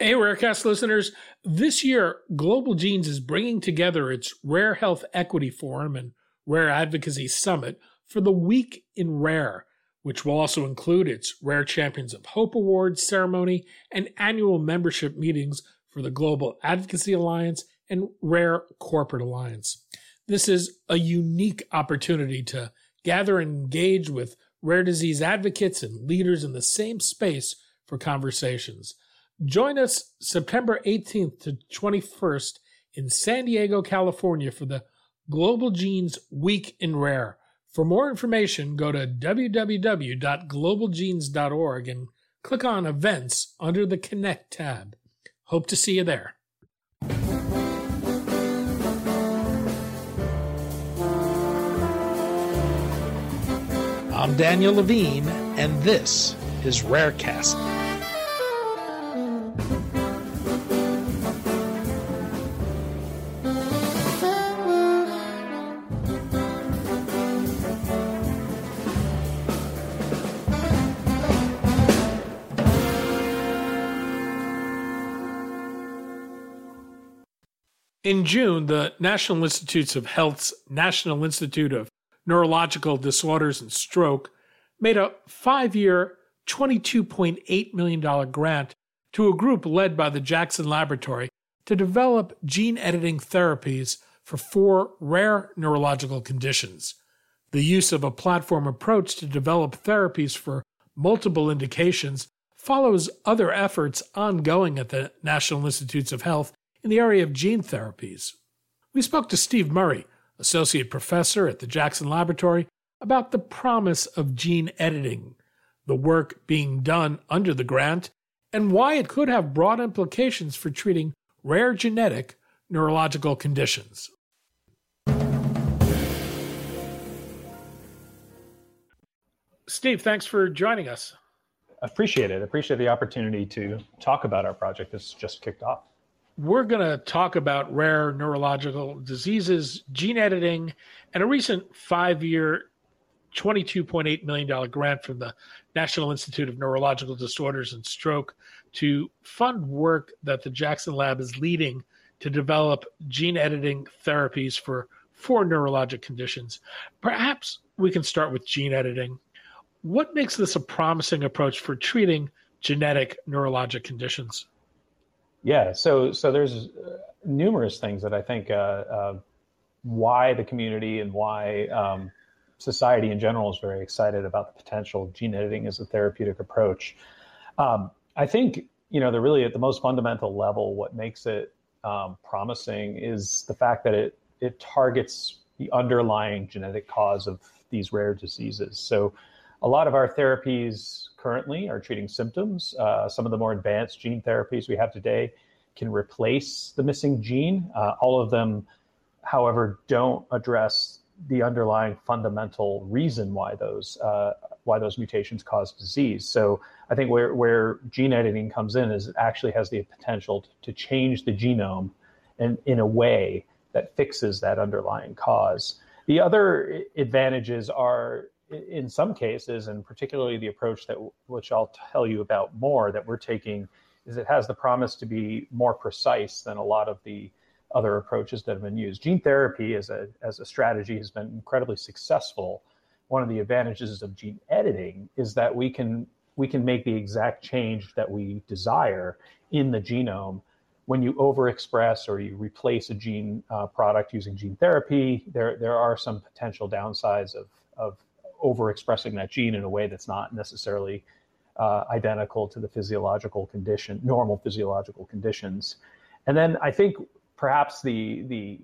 Hey, Rarecast listeners. This year, Global Genes is bringing together its Rare Health Equity Forum and Rare Advocacy Summit for the Week in Rare, which will also include its Rare Champions of Hope Awards ceremony and annual membership meetings for the Global Advocacy Alliance and Rare Corporate Alliance. This is a unique opportunity to gather and engage with rare disease advocates and leaders in the same space for conversations. Join us September 18th to 21st in San Diego, California for the Global Genes Week in Rare. For more information, go to www.globalgenes.org and click on Events under the Connect tab. Hope to see you there. I'm Daniel Levine, and this is Rarecast. In June, the National Institutes of Health's National Institute of Neurological Disorders and Stroke made a five year, $22.8 million grant to a group led by the Jackson Laboratory to develop gene editing therapies for four rare neurological conditions. The use of a platform approach to develop therapies for multiple indications follows other efforts ongoing at the National Institutes of Health in the area of gene therapies. We spoke to Steve Murray, associate professor at the Jackson Laboratory, about the promise of gene editing, the work being done under the grant, and why it could have broad implications for treating rare genetic neurological conditions. Steve, thanks for joining us. Appreciate it. Appreciate the opportunity to talk about our project that's just kicked off we're going to talk about rare neurological diseases, gene editing, and a recent five year, $22.8 million grant from the National Institute of Neurological Disorders and Stroke to fund work that the Jackson Lab is leading to develop gene editing therapies for four neurologic conditions. Perhaps we can start with gene editing. What makes this a promising approach for treating genetic neurologic conditions? Yeah, so so there's uh, numerous things that I think uh, uh, why the community and why um, society in general is very excited about the potential of gene editing as a therapeutic approach. Um, I think you know the really at the most fundamental level, what makes it um, promising is the fact that it it targets the underlying genetic cause of these rare diseases. So a lot of our therapies currently are treating symptoms. Uh, some of the more advanced gene therapies we have today can replace the missing gene. Uh, all of them, however, don't address the underlying fundamental reason why those uh, why those mutations cause disease. So I think where where gene editing comes in is it actually has the potential to change the genome and in a way that fixes that underlying cause. The other advantages are in some cases, and particularly the approach that which I'll tell you about more that we're taking, is it has the promise to be more precise than a lot of the other approaches that have been used. Gene therapy as a as a strategy has been incredibly successful. One of the advantages of gene editing is that we can we can make the exact change that we desire in the genome when you overexpress or you replace a gene uh, product using gene therapy, there there are some potential downsides of of overexpressing that gene in a way that's not necessarily uh, identical to the physiological condition, normal physiological conditions. And then I think perhaps the the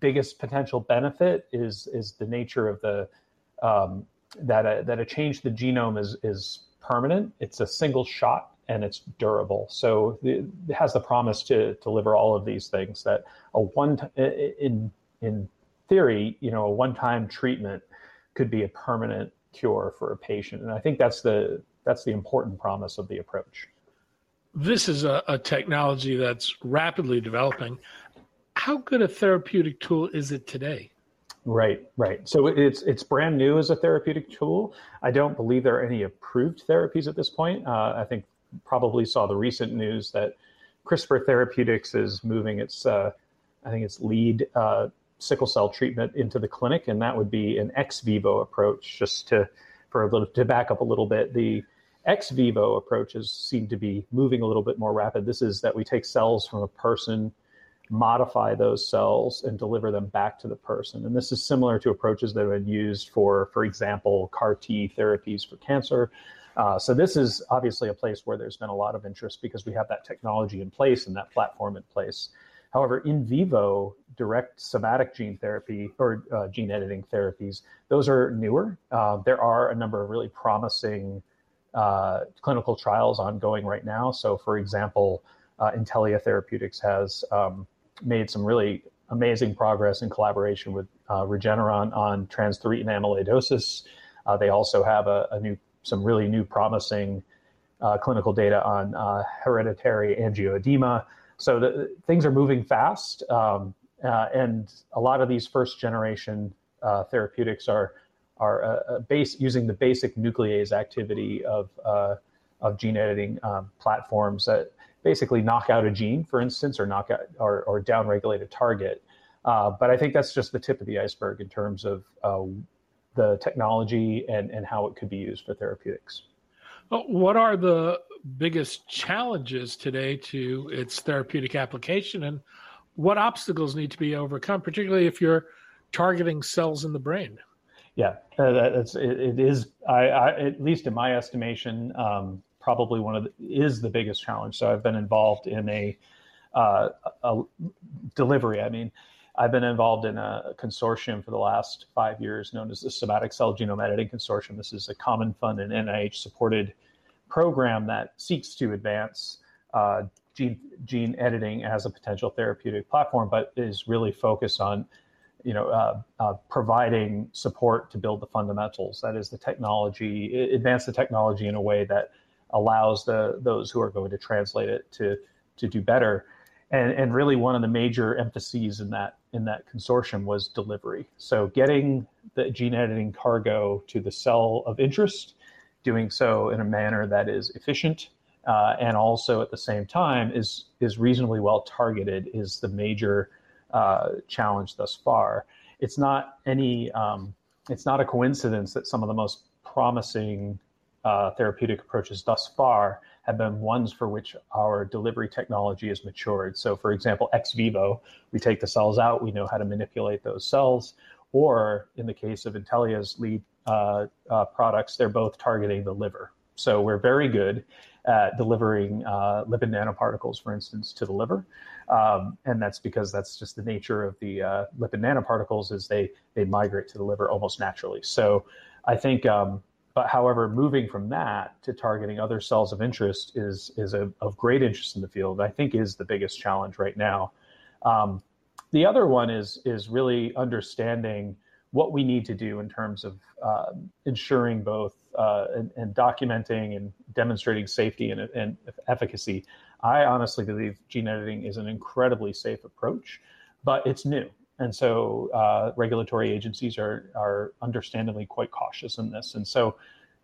biggest potential benefit is is the nature of the um, that a, that a change to the genome is is permanent. It's a single shot and it's durable. So it has the promise to deliver all of these things. That a one in in theory, you know, a one time treatment could be a permanent cure for a patient. And I think that's the that's the important promise of the approach. This is a, a technology that's rapidly developing. How good a therapeutic tool is it today? Right, right. So it's it's brand new as a therapeutic tool. I don't believe there are any approved therapies at this point. Uh, I think probably saw the recent news that CRISPR Therapeutics is moving its, uh, I think its lead uh, sickle cell treatment into the clinic, and that would be an ex vivo approach. Just to for a little to back up a little bit, the ex vivo approaches seem to be moving a little bit more rapid. This is that we take cells from a person, modify those cells, and deliver them back to the person. And this is similar to approaches that have been used for, for example, CAR T therapies for cancer. Uh, so this is obviously a place where there's been a lot of interest because we have that technology in place and that platform in place. However, in vivo direct somatic gene therapy or uh, gene editing therapies, those are newer. Uh, there are a number of really promising uh, clinical trials ongoing right now. So, for example, uh, Intellia Therapeutics has um, made some really amazing progress in collaboration with uh, Regeneron on transthyretin amyloidosis. Uh, they also have a, a, new, some really new promising clinical data on hereditary angioedema. So the, things are moving fast, um, uh, and a lot of these first generation uh, therapeutics are are uh, base using the basic nuclease activity of uh, of gene editing um, platforms that basically knock out a gene, for instance, or knock out or, or downregulate a target. Uh, but I think that's just the tip of the iceberg in terms of uh, the technology and, and how it could be used for therapeutics. What are the biggest challenges today to its therapeutic application, and what obstacles need to be overcome, particularly if you're targeting cells in the brain? Yeah, uh, that's it, it is. I, I, at least in my estimation, um, probably one of the, is the biggest challenge. So I've been involved in a, uh, a delivery. I mean, I've been involved in a consortium for the last five years known as the Somatic Cell Genome Editing Consortium. This is a common fund and NIH supported program that seeks to advance uh, gene, gene editing as a potential therapeutic platform, but is really focused on you know, uh, uh, providing support to build the fundamentals. That is the technology, advance the technology in a way that allows the those who are going to translate it to to do better and and really one of the major emphases in that in that consortium was delivery. So getting the gene editing cargo to the cell of interest, doing so in a manner that is efficient uh, and also at the same time is is reasonably well targeted is the major uh, challenge thus far. It's not any um, it's not a coincidence that some of the most promising uh, therapeutic approaches thus far have been ones for which our delivery technology has matured. So, for example, ex vivo, we take the cells out, we know how to manipulate those cells. Or in the case of Intellia's lead uh, uh, products, they're both targeting the liver. So, we're very good at delivering uh, lipid nanoparticles, for instance, to the liver. Um, and that's because that's just the nature of the uh, lipid nanoparticles is they, they migrate to the liver almost naturally. So, I think um, but however, moving from that to targeting other cells of interest is is a, of great interest in the field. I think is the biggest challenge right now. Um, the other one is is really understanding what we need to do in terms of uh, ensuring both uh, and, and, documenting and demonstrating safety and, and, efficacy. I honestly believe gene editing is an incredibly safe approach, but it's new. And so uh, regulatory agencies are, are understandably quite cautious in this. And so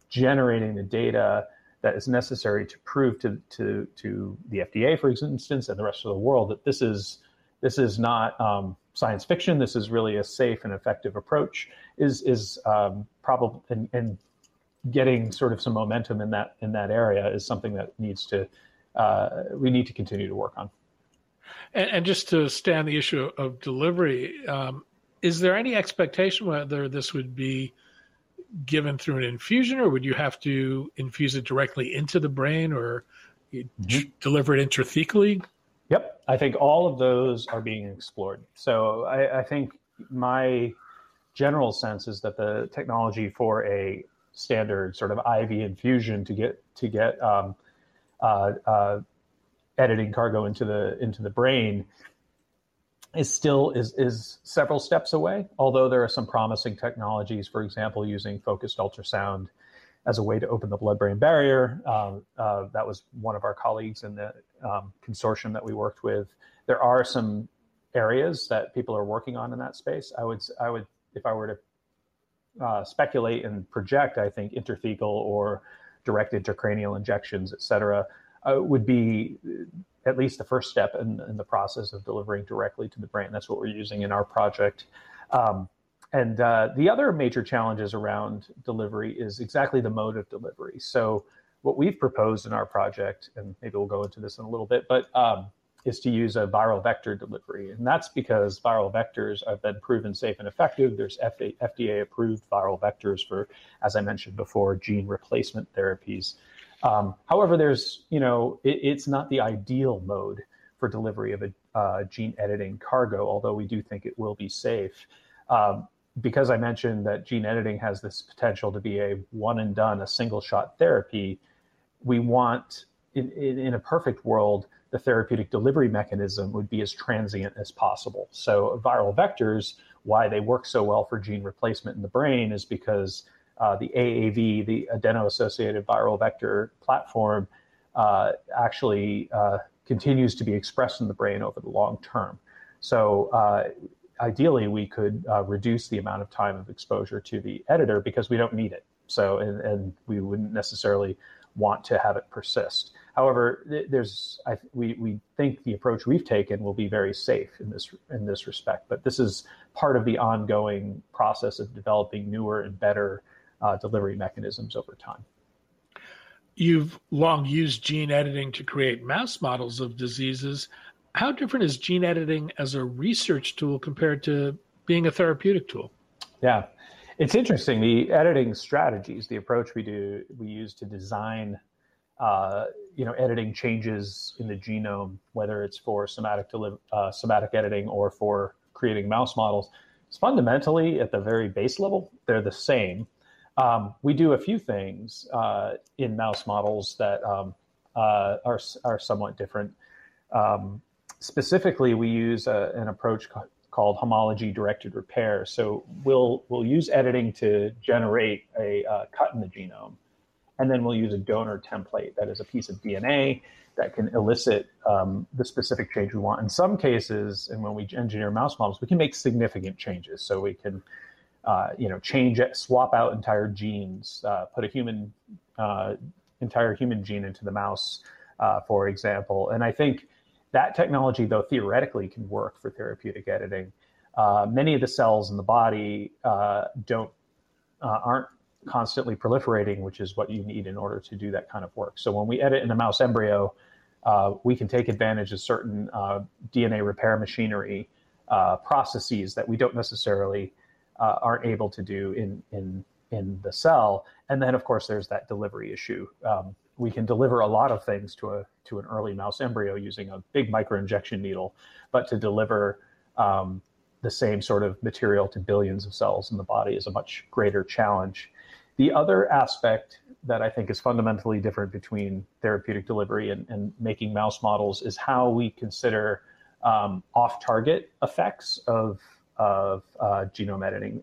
generating the data that is necessary to prove to, to, to the FDA, for instance, and the rest of the world that this is, this is not um, science fiction, this is really a safe and effective approach is, is um, probably, and, and getting sort of some momentum in that, in that area is something that needs to, uh, we need to continue to work on. And, and just to stay on the issue of delivery, um, is there any expectation whether this would be given through an infusion, or would you have to infuse it directly into the brain, or mm-hmm. deliver it intrathecally? Yep, I think all of those are being explored. So I, I think my general sense is that the technology for a standard sort of IV infusion to get to get um, uh, uh, editing cargo into the into the brain is still is is several steps away. Although there are some promising technologies, for example, using focused ultrasound as a way to open the blood-brain barrier. Um, uh, that was one of our colleagues in the um, consortium that we worked with. There are some areas that people are working on in that space. I would I would if I were to uh, speculate and project, I think intrathecal or direct intracranial injections, et cetera, uh, would be at least the first step in, in, the process of delivering directly to the brain. That's what we're using in our project. Um, and uh, the other major challenges around delivery is exactly the mode of delivery. So, what we've proposed in our project, and maybe we'll go into this in a little bit, but um, is to use a viral vector delivery. And that's because viral vectors have been proven safe and effective. There's FDA approved viral vectors for, as I mentioned before, gene replacement therapies. Um, however, there's, you know, it, it's not the ideal mode for delivery of a uh, gene editing cargo, although we do think it will be safe. Um, because I mentioned that gene editing has this potential to be a one and done, a single shot therapy, we want, in, in, in a perfect world, the therapeutic delivery mechanism would be as transient as possible. So, viral vectors, why they work so well for gene replacement in the brain is because uh, the AAV, the adeno associated viral vector platform, uh, actually uh, continues to be expressed in the brain over the long term. So, uh, ideally, we could reduce the amount of time of exposure to the editor because we don't need it. So, and, and we wouldn't necessarily want to have it persist. However, there's I, we we think the approach we've taken will be very safe in this in this respect. But this is part of the ongoing process of developing newer and better uh, delivery mechanisms over time. You've long used gene editing to create mouse models of diseases. How different is gene editing as a research tool compared to being a therapeutic tool? Yeah, it's interesting. The editing strategies, the approach we do, we use to design uh, you know, editing changes in the genome, whether it's for somatic deli- uh, somatic editing or for creating mouse models, it's fundamentally at the very base level they're the same. Um, we do a few things uh, in mouse models that um, uh, are are somewhat different. Um, specifically, we use a, an approach ca- called homology directed repair. So we'll we'll use editing to generate a uh, cut in the genome and then we'll use a donor template that is a piece of DNA that can elicit um, the specific change we want. In some cases, and when we engineer mouse models, we can make significant changes. So we can, uh, you know, change, swap out entire genes, uh, put a human, uh, entire human gene into the mouse, uh, for example. And I think that technology, though theoretically, can work for therapeutic editing. Uh, many of the cells in the body uh, don't aren't constantly proliferating, which is what you need in order to do that kind of work. So when we edit in a mouse embryo, we can take advantage of certain DNA repair machinery processes that we don't necessarily uh, aren't able to do in in in the cell. And then, of course, there's that delivery issue. Um, we can deliver a lot of things to a to an early mouse embryo using a big microinjection needle, but to deliver um, the same sort of material to billions of cells in the body is a much greater challenge. The other aspect that I think is fundamentally different between therapeutic delivery and, and making mouse models is how we consider um, off-target effects of, of uh, genome editing.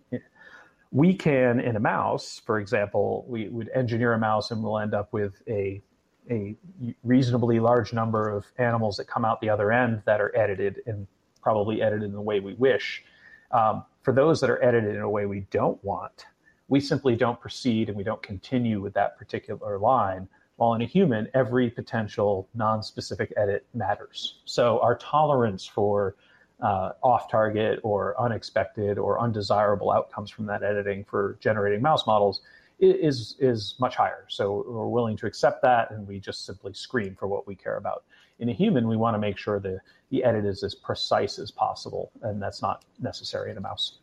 We can, in a mouse, for example, we would engineer a mouse and we'll end up with a, a reasonably large number of animals that come out the other end that are edited and probably edited in the way we wish. Um, for those that are edited in a way we don't want, we simply don't proceed and we don't continue with that particular line. While in a human, every potential non-specific edit matters. So our tolerance for uh, off-target or unexpected or undesirable outcomes from that editing for generating mouse models is is much higher. So we're willing to accept that, and we just simply screen for what we care about. In a human, we want to make sure the the edit is as precise as possible, and that's not necessary in a mouse.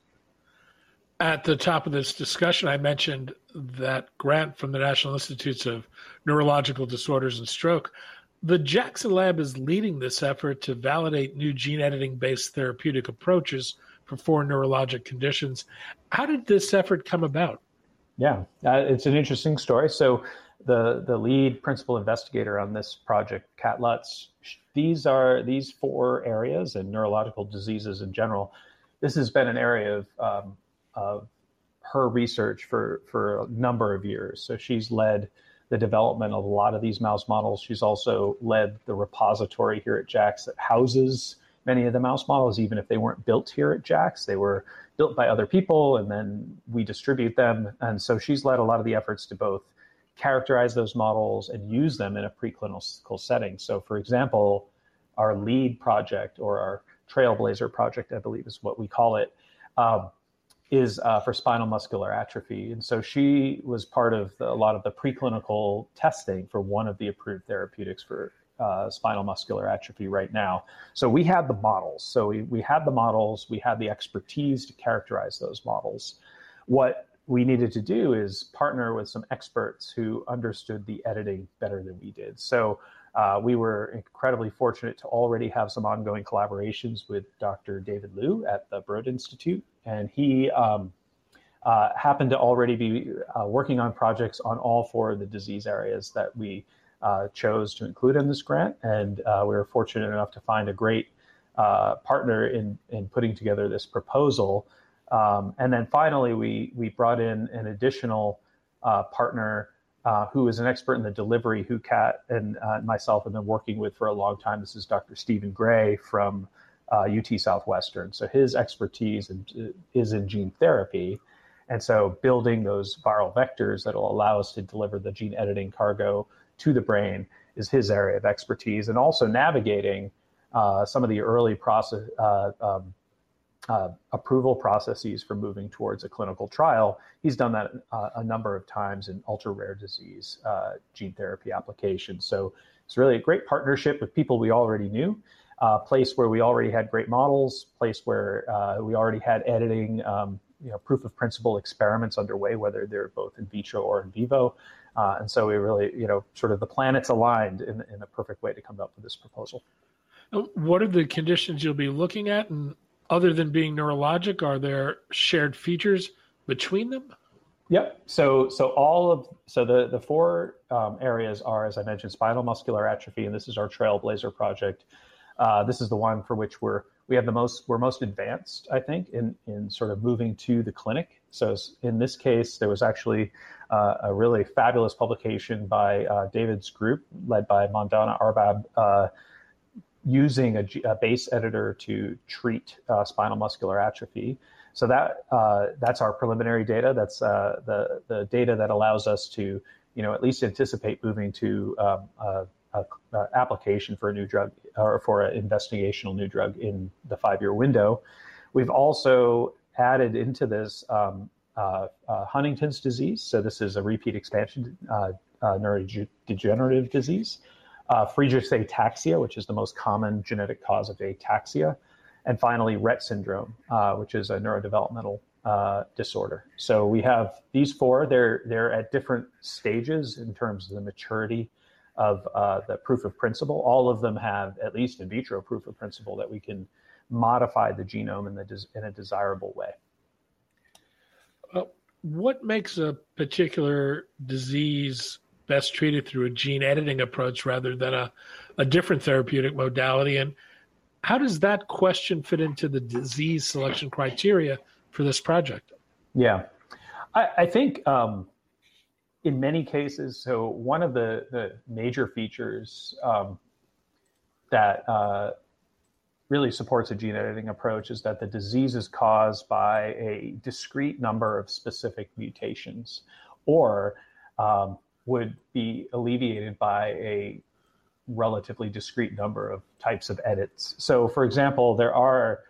At the top of this discussion, I mentioned that grant from the National Institutes of Neurological Disorders and Stroke. The Jackson Lab is leading this effort to validate new gene editing based therapeutic approaches for four neurologic conditions. How did this effort come about? Yeah, uh, it's an interesting story. So, the the lead principal investigator on this project, Kat Lutz, these are these four areas and neurological diseases in general. This has been an area of um, of her research for for a number of years. So she's led the development of a lot of these mouse models. She's also led the repository here at JAX that houses many of the mouse models, even if they weren't built here at JAX. They were built by other people, and then we distribute them. And so she's led a lot of the efforts to both characterize those models and use them in a preclinical setting. So, for example, our lead project or our trailblazer project, I believe is what we call it, um, is uh, for spinal muscular atrophy. And so she was part of the, a lot of the preclinical testing for one of the approved therapeutics for uh, spinal muscular atrophy right now. So we had the models. So we, we had the models, we had the expertise to characterize those models. What we needed to do is partner with some experts who understood the editing better than we did. So uh, we were incredibly fortunate to already have some ongoing collaborations with Dr. David Liu at the Broad Institute, and he um, uh, happened to already be uh, working on projects on all four of the disease areas that we uh, chose to include in this grant. And uh, we were fortunate enough to find a great uh, partner in in putting together this proposal. Um, and then finally, we we brought in an additional partner uh, who is an expert in the delivery, who Kat and myself have been working with for a long time. This is Dr. Stephen Gray from uh, UT Southwestern. So his expertise in, is in gene therapy. And so building those viral vectors that will allow us to deliver the gene editing cargo to the brain is his area of expertise. And also navigating uh, some of the early process, uh, um, uh, approval processes for moving towards a clinical trial. He's done that uh, a number of times in ultra rare disease uh, gene therapy applications. So it's really a great partnership with people we already knew, uh, place where we already had great models, place where uh, we already had editing, um, you know, proof of principle experiments underway, whether they're both in vitro or in vivo. Uh, and so we really, you know, sort of the planets aligned in, in a perfect way to come up with this proposal. What are the conditions you'll be looking at, and other than being neurologic, are there shared features between them? Yep. So so all of so the the four um, areas are, as I mentioned, spinal muscular atrophy, and this is our Trailblazer project. Uh, this is the one for which we're we have the most we're most advanced, I think, in in sort of moving to the clinic. So in this case, there was actually uh, a really fabulous publication by uh, David's group, led by Mandana Arbab uh, using a, a, base editor to treat uh, spinal muscular atrophy. So that uh, that's our preliminary data. That's the the data that allows us to you know at least anticipate moving to um, a, a, application for a new drug or for an investigational new drug in the five year window. We've also added into this um, uh, uh, Huntington's disease. So this is a repeat expansion uh, neurodegenerative disease uh, Friedreich's ataxia, which is the most common genetic cause of ataxia, and finally Rett syndrome, uh, which is a neurodevelopmental uh, disorder. So we have these four. They're they're at different stages in terms of the maturity of uh, the proof of principle. All of them have at least in vitro proof of principle that we can modify the genome in the in a desirable way. Well, what makes a particular disease best treated through a gene editing approach rather than a, a different therapeutic modality? And how does that question fit into the disease selection criteria for this project? Yeah, I, I think um, in many cases, so one of the, the major features um, that uh, really supports a gene editing approach is that the disease is caused by a discrete number of specific mutations or um, would be alleviated by a relatively discrete number of types of edits. So, for example, there are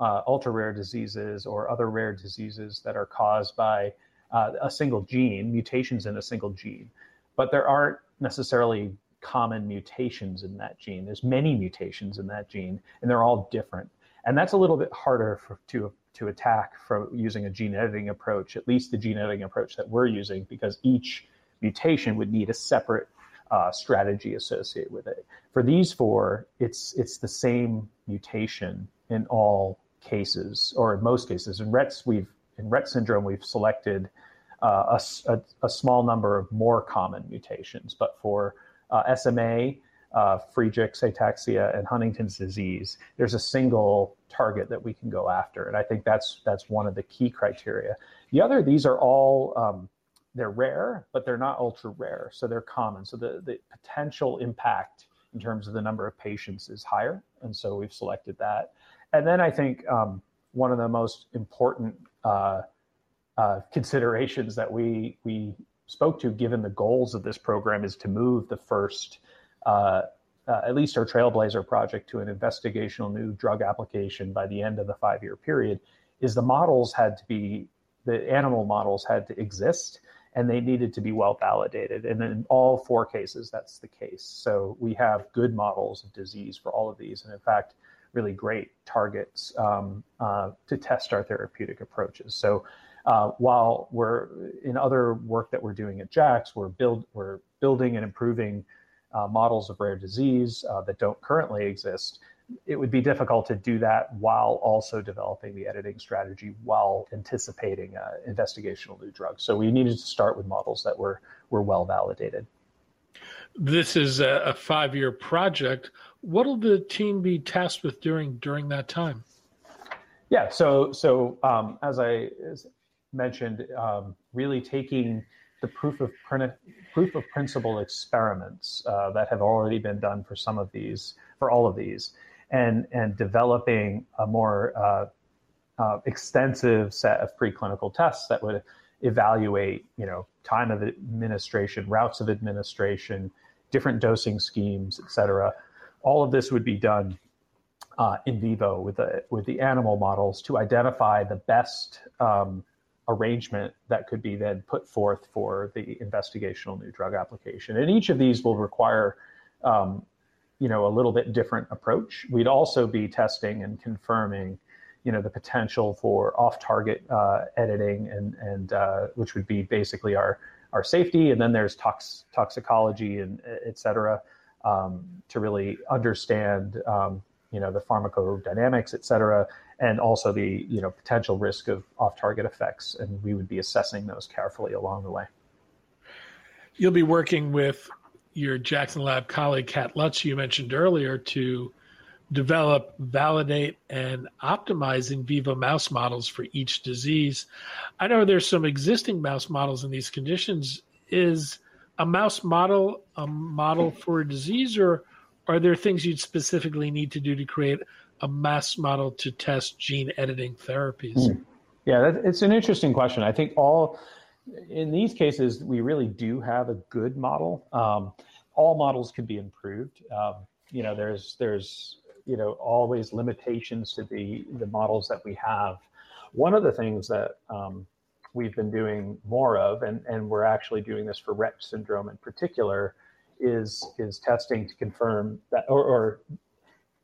uh, ultra rare diseases or other rare diseases that are caused by uh, a single gene, mutations in a single gene, but there aren't necessarily common mutations in that gene. There's many mutations in that gene, and they're all different. And that's a little bit harder for, to to attack from using a gene editing approach, at least the gene editing approach that we're using, because each mutation would need a separate uh, strategy associated with it. For these four, it's it's the same mutation in all cases, or in most cases. In Rett's, we've in Rett syndrome, we've selected uh, a, a, small number of more common mutations, but for uh, SMA, uh, Friedreich's ataxia, and Huntington's disease, there's a single target that we can go after, and I think that's that's one of the key criteria. The other, these are all um, they're rare, but they're not ultra rare, so they're common. So the, the potential impact in terms of the number of patients is higher, and so we've selected that. And then I think um, one of the most important uh, uh, considerations that we we spoke to, given the goals of this program, is to move the first uh, uh, at least our Trailblazer project to an investigational new drug application by the end of the five year period is the models had to be the animal models had to exist and they needed to be well validated. And in all four cases, that's the case. So we have good models of disease for all of these. And in fact, really great targets um, uh, to test our therapeutic approaches. So uh, while we're in other work that we're doing at JAX, we're build we're building and improving uh, models of rare disease uh, that don't currently exist it would be difficult to do that while also developing the editing strategy while anticipating uh, investigational new drugs. So we needed to start with models that were were well validated. This is a, a five year project. What will the team be tasked with doing during that time? Yeah, so so um, as I mentioned, um, really taking the proof of proof of principle experiments uh, that have already been done for some of these, for all of these, and and developing a more uh, uh, extensive set of preclinical tests that would evaluate, you know, time of administration, routes of administration, different dosing schemes, et cetera. All of this would be done uh, in vivo with the with the animal models to identify the best um, arrangement that could be then put forth for the investigational new drug application. And each of these will require um, you know a little bit different approach. We'd also be testing and confirming, you know, the potential for off-target uh, editing and and uh, which would be basically our our safety, and then there's tox toxicology and et cetera um, to really understand. Um, you know the pharmacodynamics, et cetera, and also the you know potential risk of off-target effects, and we would be assessing those carefully along the way. You'll be working with your Jackson Lab colleague, Kat Lutz, you mentioned earlier, to develop, validate, and optimize in vivo mouse models for each disease. I know there's some existing mouse models in these conditions. Is a mouse model a model for a disease, or are there things you'd specifically need to do to create a mass model to test gene editing therapies? Mm. Yeah, that, it's an interesting question. I think all in these cases, we really do have a good model. Um, all models could be improved. Um, you know, there's there's you know always limitations to the the models that we have. One of the things that um, we've been doing more of, and and we're actually doing this for Rett syndrome in particular, is is testing to confirm that or, or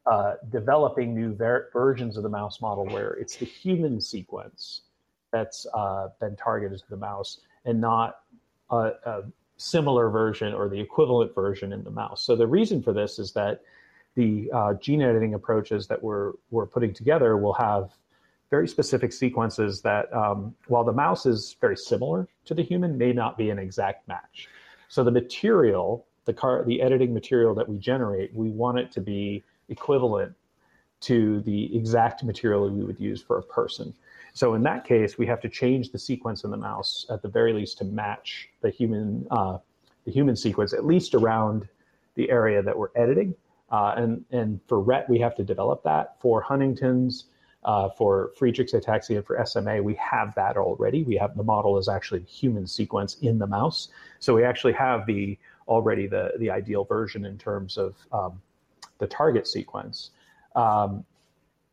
uh, developing new ver- versions of the mouse model where it's the human sequence that's uh, been targeted to the mouse and not a, a, similar version or the equivalent version in the mouse. So the reason for this is that the uh, gene editing approaches that we're we're putting together will have very specific sequences that, um, while the mouse is very similar to the human, may not be an exact match. So the material, the car, the editing material that we generate, we want it to be equivalent to the exact material we would use for a person. So in that case, we have to change the sequence in the mouse at the very least to match the human uh, the human sequence, at least around the area that we're editing. Uh, and and for Ret, we have to develop that. For Huntington's, uh, for Friedreich's ataxia, and for SMA, we have that already. We have the model is actually human sequence in the mouse, so we actually have the already the the ideal version in terms of um, the target sequence. Um,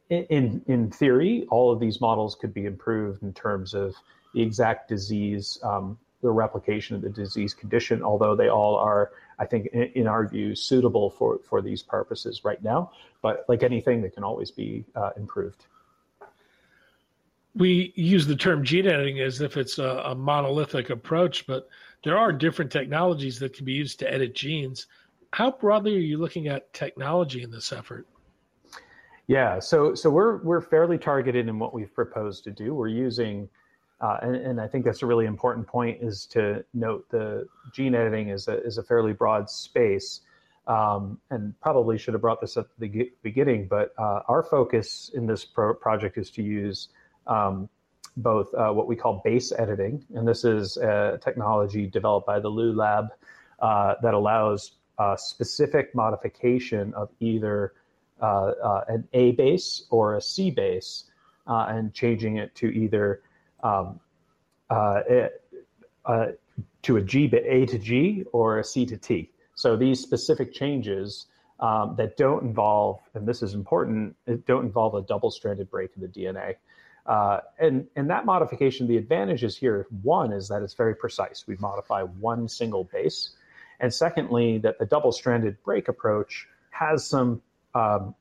in in theory, all of these models could be improved in terms of the exact disease, um, the replication of the disease condition. Although they all are, I think, in, in, our view, suitable for for these purposes right now. But like anything, they can always be uh, improved. We use the term gene editing as if it's a, a monolithic approach, but there are different technologies that can be used to edit genes. How broadly are you looking at technology in this effort? Yeah, so so we're we're fairly targeted in what we've proposed to do. We're using, uh, and, and I think that's a really important point is to note the gene editing is a is a fairly broad space, um, and probably should have brought this up at the beginning. But uh, our focus in this pro- project is to use um, both uh, what we call base editing, and this is a technology developed by the Lu Lab uh, that allows uh, specific modification of either uh, uh, an A base or a C base and changing it to either um, a, to a G A to G or a C to T. So these specific changes um, that don't involve, and this is important, don't involve a double-stranded break in the DNA. Uh, and, and that modification, the advantages here, one is that it's very precise. We modify one single base. And secondly, that the double-stranded break approach has some um,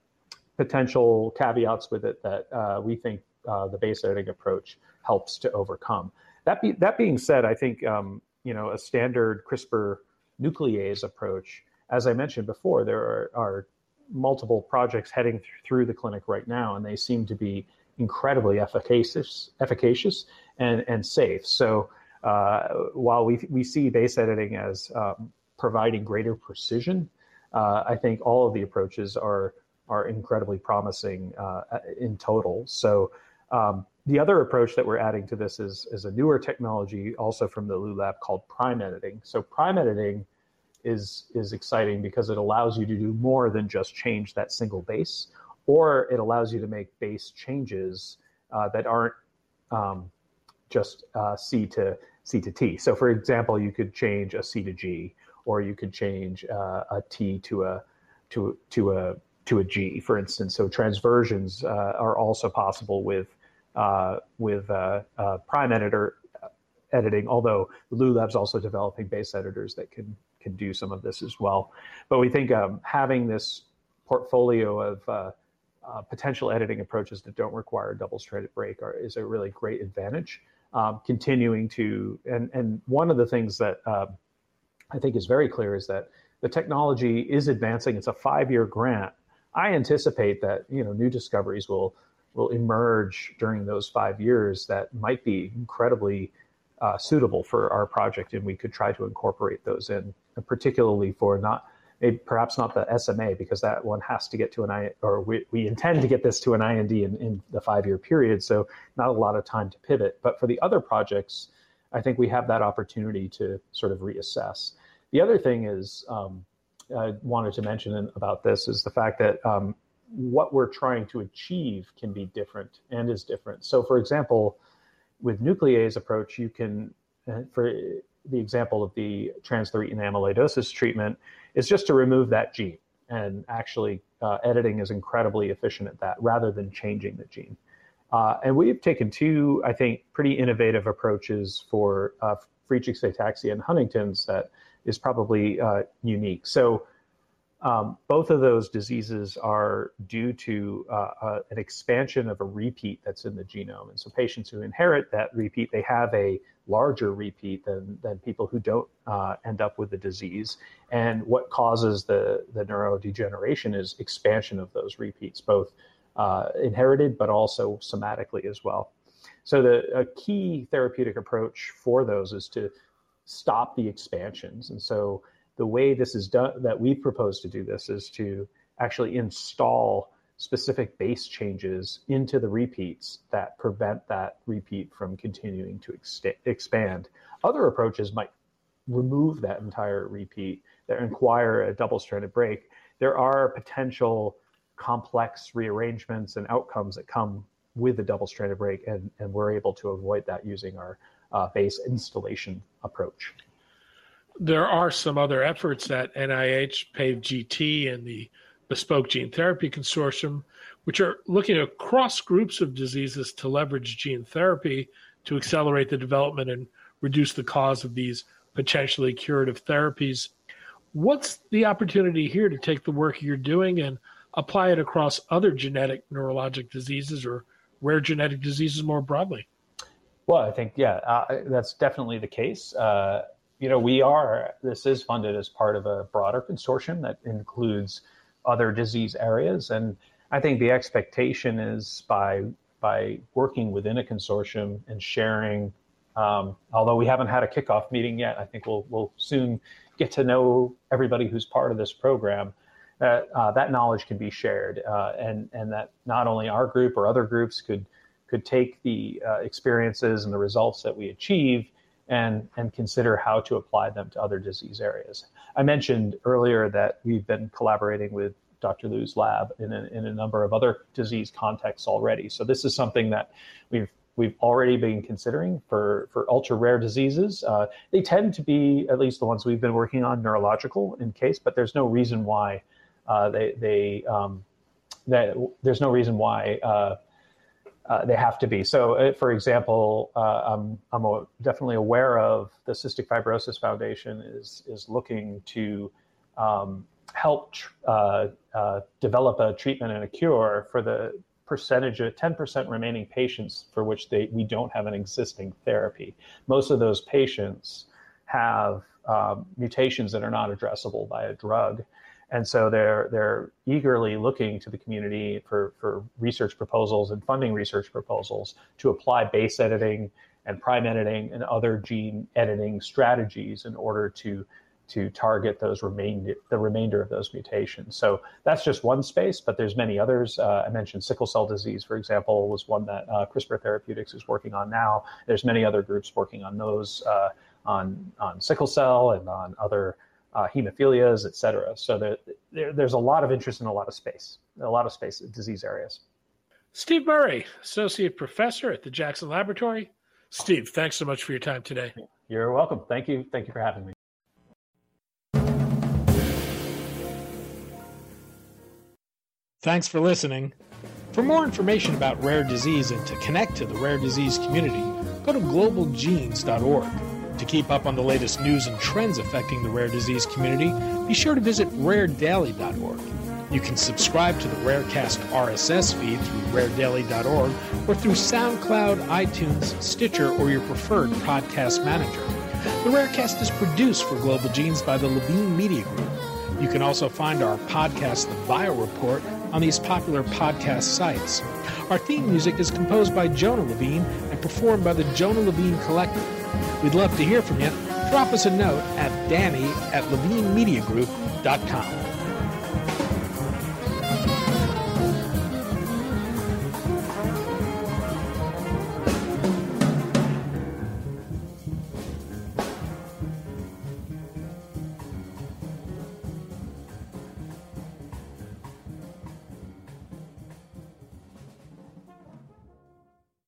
potential caveats with it that uh, we think uh, the base editing approach helps to overcome. That, be, that being said, I think um, you know a standard CRISPR nuclease approach, as I mentioned before, there are, are multiple projects heading th- through the clinic right now, and they seem to be incredibly efficacious, efficacious and, and safe. So uh, while we, we see base editing as um, providing greater precision, uh, I think all of the approaches are are incredibly promising uh, in total. So um, the other approach that we're adding to this is, is a newer technology, also from the Lu Lab, called prime editing. So prime editing is is exciting because it allows you to do more than just change that single base, or it allows you to make base changes uh, that aren't um, just uh, C to C to T. So, for example, you could change a C to G, or you could change uh, a T to a to to a to a G, for instance. So transversions uh, are also possible with uh, with uh, prime editor editing. Although Lu Lab's also developing base editors that can can do some of this as well. But we think um, having this portfolio of uh, potential editing approaches that don't require a double-stranded break are, is a really great advantage. Um, continuing to and and one of the things that uh, I think is very clear is that the technology is advancing. It's a five-year grant. I anticipate that you know new discoveries will will emerge during those five years that might be incredibly uh, suitable for our project, and we could try to incorporate those in, particularly for not maybe perhaps not the SMA because that one has to get to an I or we, we intend to get this to an IND in, in the five year period, so not a lot of time to pivot. But for the other projects, I think we have that opportunity to sort of reassess. The other thing is um, I wanted to mention about this is the fact that um, what we're trying to achieve can be different and is different. So, for example, with nuclease approach, you can, uh, for the example of the transthyretin amyloidosis treatment, is just to remove that gene. And actually, uh, editing is incredibly efficient at that rather than changing the gene. Uh, and we've taken two, I think, pretty innovative approaches for uh, Friedreich's ataxia and Huntington's that is probably uh, unique. So um, both of those diseases are due to uh, uh, an expansion of a repeat that's in the genome. And so patients who inherit that repeat, they have a larger repeat than, than people who don't uh, end up with the disease. And what causes the, the neurodegeneration is expansion of those repeats, both uh, inherited but also somatically as well. So the a key therapeutic approach for those is to stop the expansions. And so the way this is done, that we propose to do this, is to actually install specific base changes into the repeats that prevent that repeat from continuing to ex- expand. Other approaches might remove that entire repeat that require a double stranded break. There are potential complex rearrangements and outcomes that come with a double stranded break, and, and we're able to avoid that using our uh, base installation approach. There are some other efforts at NIH, PAVE GT, and the Bespoke Gene Therapy Consortium, which are looking across groups of diseases to leverage gene therapy to accelerate the development and reduce the cause of these potentially curative therapies. What's the opportunity here to take the work you're doing and apply it across other genetic neurologic diseases or rare genetic diseases more broadly? Well, I think, yeah, uh, that's definitely the case. Uh, you know, we are, this is funded as part of a broader consortium that includes other disease areas. And I think the expectation is by, by working within a consortium and sharing, um, although we haven't had a kickoff meeting yet, I think we'll, we'll soon get to know everybody who's part of this program. That uh, that knowledge can be shared, uh, and and that not only our group or other groups could could take the uh, experiences and the results that we achieve and, and consider how to apply them to other disease areas. I mentioned earlier that we've been collaborating with Dr. Lu's lab in a, in a number of other disease contexts already. So this is something that we've we've already been considering for, for ultra rare diseases. Uh, they tend to be, at least the ones we've been working on, neurological in case, but there's no reason why uh, they they um, that there's no reason why uh, uh, they have to be. So, uh, for example, uh, I'm, I'm definitely aware of the Cystic Fibrosis Foundation is is looking to um, help uh, uh, develop a treatment and a cure for the percentage of 10% remaining patients for which they we don't have an existing therapy. Most of those patients have um, mutations that are not addressable by a drug. And so they're they're eagerly looking to the community for, for research proposals and funding research proposals to apply base editing and prime editing and other gene editing strategies in order to to target those remainder the remainder of those mutations. So that's just one space, but there's many others. Uh, I mentioned sickle cell disease, for example, was one that uh, CRISPR Therapeutics is working on now. There's many other groups working on those uh, on on sickle cell and on other uh, hemophilias, et cetera. So there, there, there's a lot of interest in a lot of space, a lot of space disease areas. Steve Murray, Associate Professor at the Jackson Laboratory. Steve, thanks so much for your time today. You're welcome. Thank you. Thank you for having me. Thanks for listening. For more information about rare disease and to connect to the rare disease community, go to globalgenes.org. To keep up on the latest news and trends affecting the rare disease community, be sure to visit raredaily.org. You can subscribe to the Rarecast RSS feed through raredaily.org or through SoundCloud, iTunes, Stitcher, or your preferred podcast manager. The Rarecast is produced for Global Genes by the Levine Media Group. You can also find our podcast, The Bio Report, on these popular podcast sites. Our theme music is composed by Jonah Levine and performed by the Jonah Levine Collective. We'd love to hear from you. Drop us a note at danny at levinemediagroup.com.